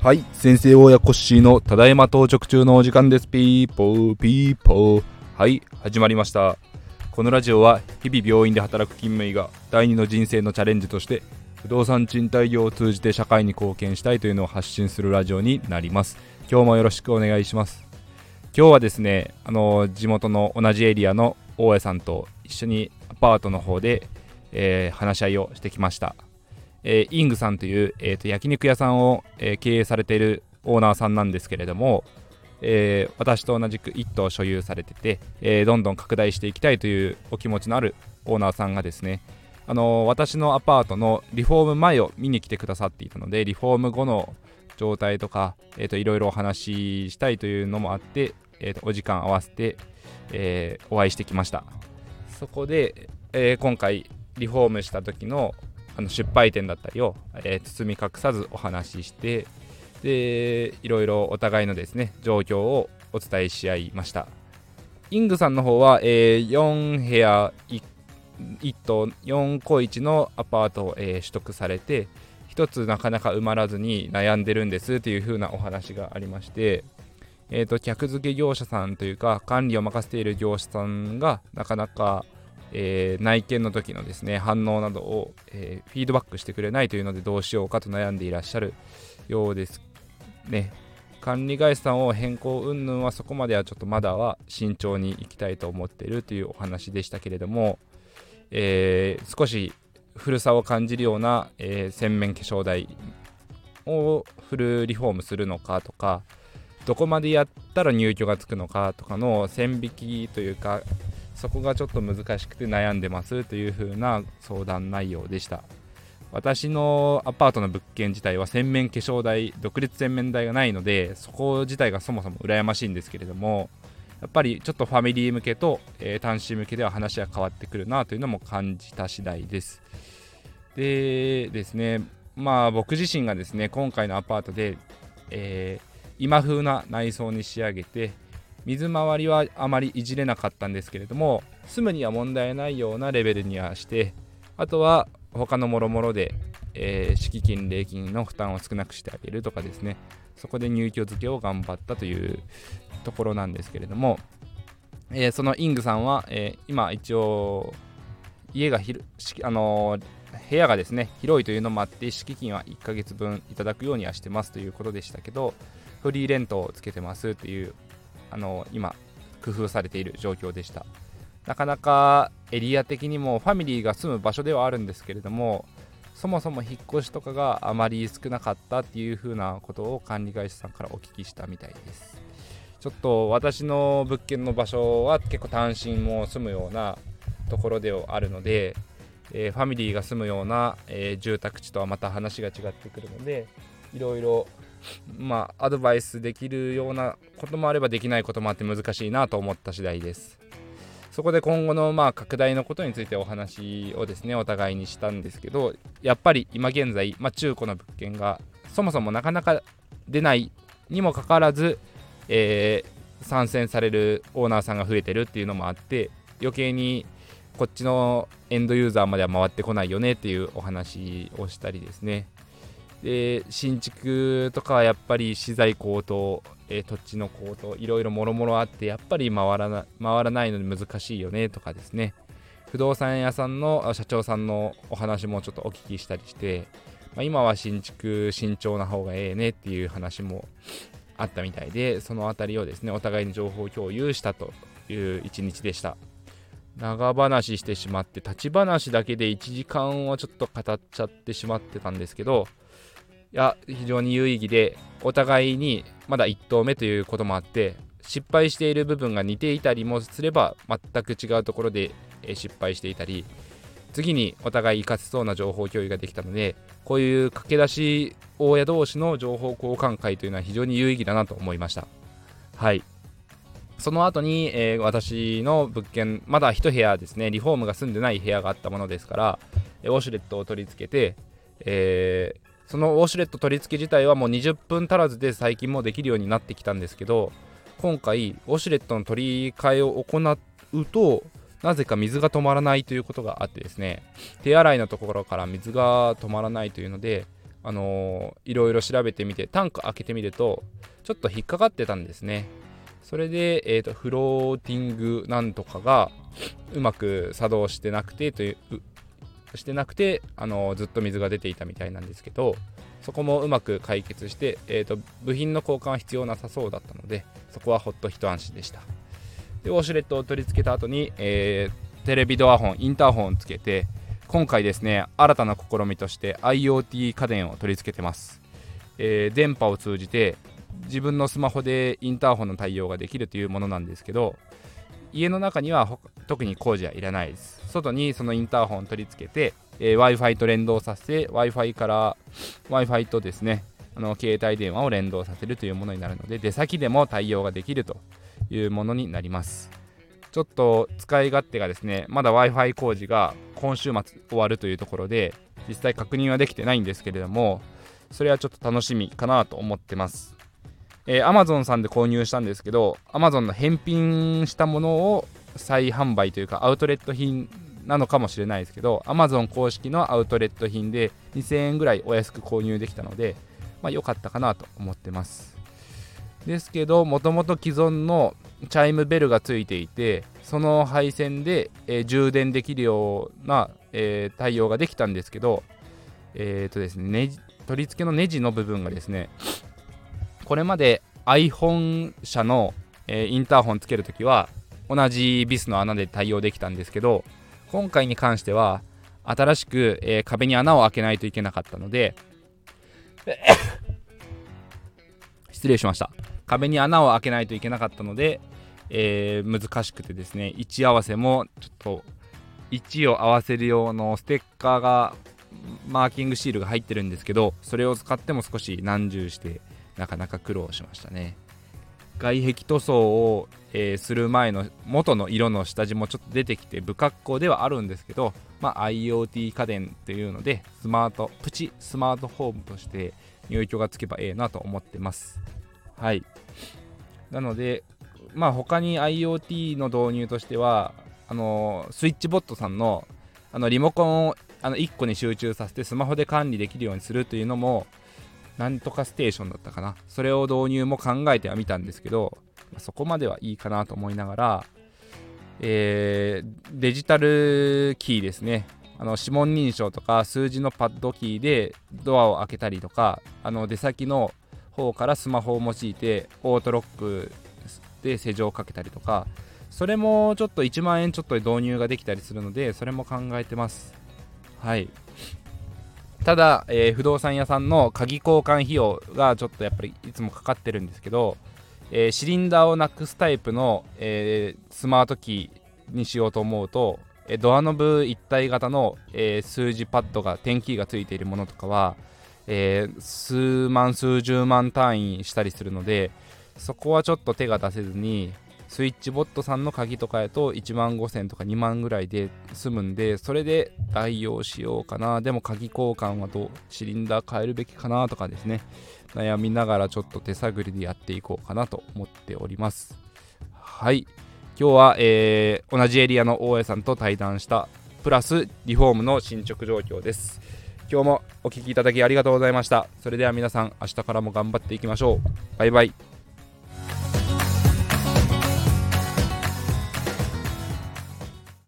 はい先生大家コッシーのただいま当直中のお時間です。ピーポーピーポー。はい始まりました。このラジオは日々病院で働く勤務医が第二の人生のチャレンジとして不動産賃貸業を通じて社会に貢献したいというのを発信するラジオになります。今日もよろしくお願いします。今日はですねあの地元の同じエリアの大家さんと一緒にアパートの方で、えー、話し合いをしてきました。えー、イングさんという、えーと、焼肉屋さんを、えー、経営されているオーナーさんなんですけれども、えー、私と同じく1棟所有されてて、えどんどん拡大していきたいというお気持ちのあるオーナーさんがですね、あの私のアパートのリフォーム前を見に来てくださっていたのでリフォーム後の状態とか、えーと、いろいろお話ししたいというのもあって、えーと、お時間合わせて、えお会いしてきました。そこで、え今回リフォームした時のあの出売店だったりを、えー、包み隠さずお話ししてでいろいろお互いのですね状況をお伝えし合いました。イングさんの方は、えー、4部屋 1, 1棟4個1のアパートを、えー、取得されて1つなかなか埋まらずに悩んでるんですというふうなお話がありましてえーと客付け業者さんというか管理を任せている業者さんがなかなかえー、内見の時のですね反応などを、えー、フィードバックしてくれないというのでどうしようかと悩んでいらっしゃるようですね。管理会社さんを変更云々はそこまではちょっとまだは慎重にいきたいと思っているというお話でしたけれども、えー、少し古さを感じるような、えー、洗面化粧台をフルリフォームするのかとかどこまでやったら入居がつくのかとかの線引きというかそこがちょっと難しくて悩んでますという風な相談内容でした。私のアパートの物件自体は洗面化粧台独立洗面台がないのでそこ自体がそもそも羨ましいんですけれどもやっぱりちょっとファミリー向けと、えー、単身向けでは話は変わってくるなというのも感じた次第です。でですねまあ僕自身がですね今回のアパートで、えー、今風な内装に仕上げて水回りはあまりいじれなかったんですけれども住むには問題ないようなレベルにはしてあとは他のもろもろで、えー、敷金礼金の負担を少なくしてあげるとかですね。そこで入居付けを頑張ったというところなんですけれども、えー、そのイングさんは、えー、今一応家がひあの部屋がですね広いというのもあって敷金は1ヶ月分いただくようにはしてますということでしたけどフリーレントをつけてますというあの今工夫されている状況でした。なかなかエリア的にもファミリーが住む場所ではあるんですけれどもそもそも引っ越しとかがあまり少なかったっていう風なことを管理会社さんからお聞きしたみたいです。ちょっと私の物件の場所は結構単身も住むようなところではあるので、えー、ファミリーが住むような、えー、住宅地とはまた話が違ってくるのでいろいろまあ、アドバイスできるようなこともあればできないこともあって難しいなと思った次第です。そこで今後のまあ拡大のことについてお話をですねお互いにしたんですけどやっぱり今現在、まあ、中古の物件がそもそもなかなか出ないにもかかわらず、えー、参戦されるオーナーさんが増えてるっていうのもあって余計にこっちのエンドユーザーまでは回ってこないよねっていうお話をしたりですねで新築とかはやっぱり資材高騰、えー、土地の高騰いろいろもろもろあってやっぱり回らな回らないので難しいよねとかですね。不動産屋さんの社長さんのお話もちょっとお聞きしたりして、まあ、今は新築慎重な方がええねっていう話もあったみたいでその辺りをですねお互いに情報共有したという一日でした。長話してしまって立ち話だけで1時間はちょっと語っちゃってしまってたんですけどや非常に有意義でお互いにまだ1投目ということもあって失敗している部分が似ていたりもすれば全く違うところで失敗していたり次にお互い活かせそうな情報共有ができたのでこういう駆け出し大家同士の情報交換会というのは非常に有意義だなと思いました。はい。その後に、えー、私の物件まだ1部屋ですねリフォームが住んでない部屋があったものですからウォシュレットを取り付けて、えーそのウォシュレット取り付け自体はもう20分足らずで最近もできるようになってきたんですけど今回ウォシュレットの取り替えを行うとなぜか水が止まらないということがあってですね手洗いのところから水が止まらないというのであのー、いろいろ調べてみてタンク開けてみるとちょっと引っかかってたんですね。それで、えーと、フローティングなんとかがうまく作動してなくてというしてなくて、あの、ずっと水が出ていたみたいなんですけどそこもうまく解決して、えーと、部品の交換は必要なさそうだったのでそこはほっと一安心でした。でウォシュレットを取り付けた後に、えー、テレビドアホンインターホンをつけて今回ですね新たな試みとして IoT 家電を取り付けてます、えー、電波を通じて自分のスマホでインターホンの対応ができるというものなんですけど家の中には特に工事はいらないです。外にそのインターホン取り付けて、えー、Wi-Fi と連動させて Wi-Fi から Wi-Fi とですねあの携帯電話を連動させるというものになるので出先でも対応ができるというものになります。ちょっと使い勝手がですねまだ Wi-Fi 工事が今週末終わるというところで実際確認はできてないんですけれどもそれはちょっと楽しみかなと思ってます。えー、Amazon さんで購入したんですけど Amazon の返品したものを再販売というかアウトレット品なのかもしれないですけど Amazon 公式のアウトレット品で2000円ぐらいお安く購入できたのでまあ良かったかなと思ってます。ですけどもともと既存のチャイムベルがついていてその配線で、えー、充電できるような、えー、対応ができたんですけどえっ、とですね取り付けのネジの部分がですねこれまで iPhone 社の、えー、インターホンつけるときは同じビスの穴で対応できたんですけど今回に関しては新しく、えー、壁に穴を開けないといけなかったので 失礼しました。壁に穴を開けないといけなかったので、えー、難しくてですね位置合わせもちょっと位置を合わせる用のステッカーがマーキングシールが入ってるんですけどそれを使っても少し難重してなかなか苦労しましたね。外壁塗装を、えー、する前の元の色の下地もちょっと出てきて不格好ではあるんですけど、まあ、IoT 家電っていうのでスマートプチスマートフォームとして入居がつけばええなと思ってます。はい。なのでまあ他に IoT の導入としてはあのスイッチボットさんのあのリモコンをあの1個に集中させてスマホで管理できるようにするというのもなんとかステーションだったかな。それを導入も考えてはみたんですけど、そこまではいいかなと思いながら、えー、デジタルキーですね。あの指紋認証とか数字のパッドキーでドアを開けたりとか、あの出先の方からスマホを用いてオートロックで施錠をかけたりとか、それもちょっと1万円ちょっとで導入ができたりするので、それも考えてます。はい。ただ、えー、不動産屋さんの鍵交換費用がちょっとやっぱりいつもかかってるんですけど、えー、シリンダーをなくすタイプの、えー、スマートキーにしようと思うと、えドアノブ一体型の、え数字パッドが点キーがついているものとかは、え数万数十万単位したりするのでそこはちょっと手が出せずにスイッチボットさんの鍵とかやと1万5000とか2万ぐらいで済むんで、それで代用しようかな。でも鍵交換はどう、シリンダー変えるべきかなとかですね、悩みながらちょっと手探りでやっていこうかなと思っております。はい。今日は、えー、同じエリアの大家さんと対談した、プラスリフォームの進捗状況です。今日もお聴きいただきありがとうございました。それでは皆さん、明日からも頑張っていきましょう。バイバイ。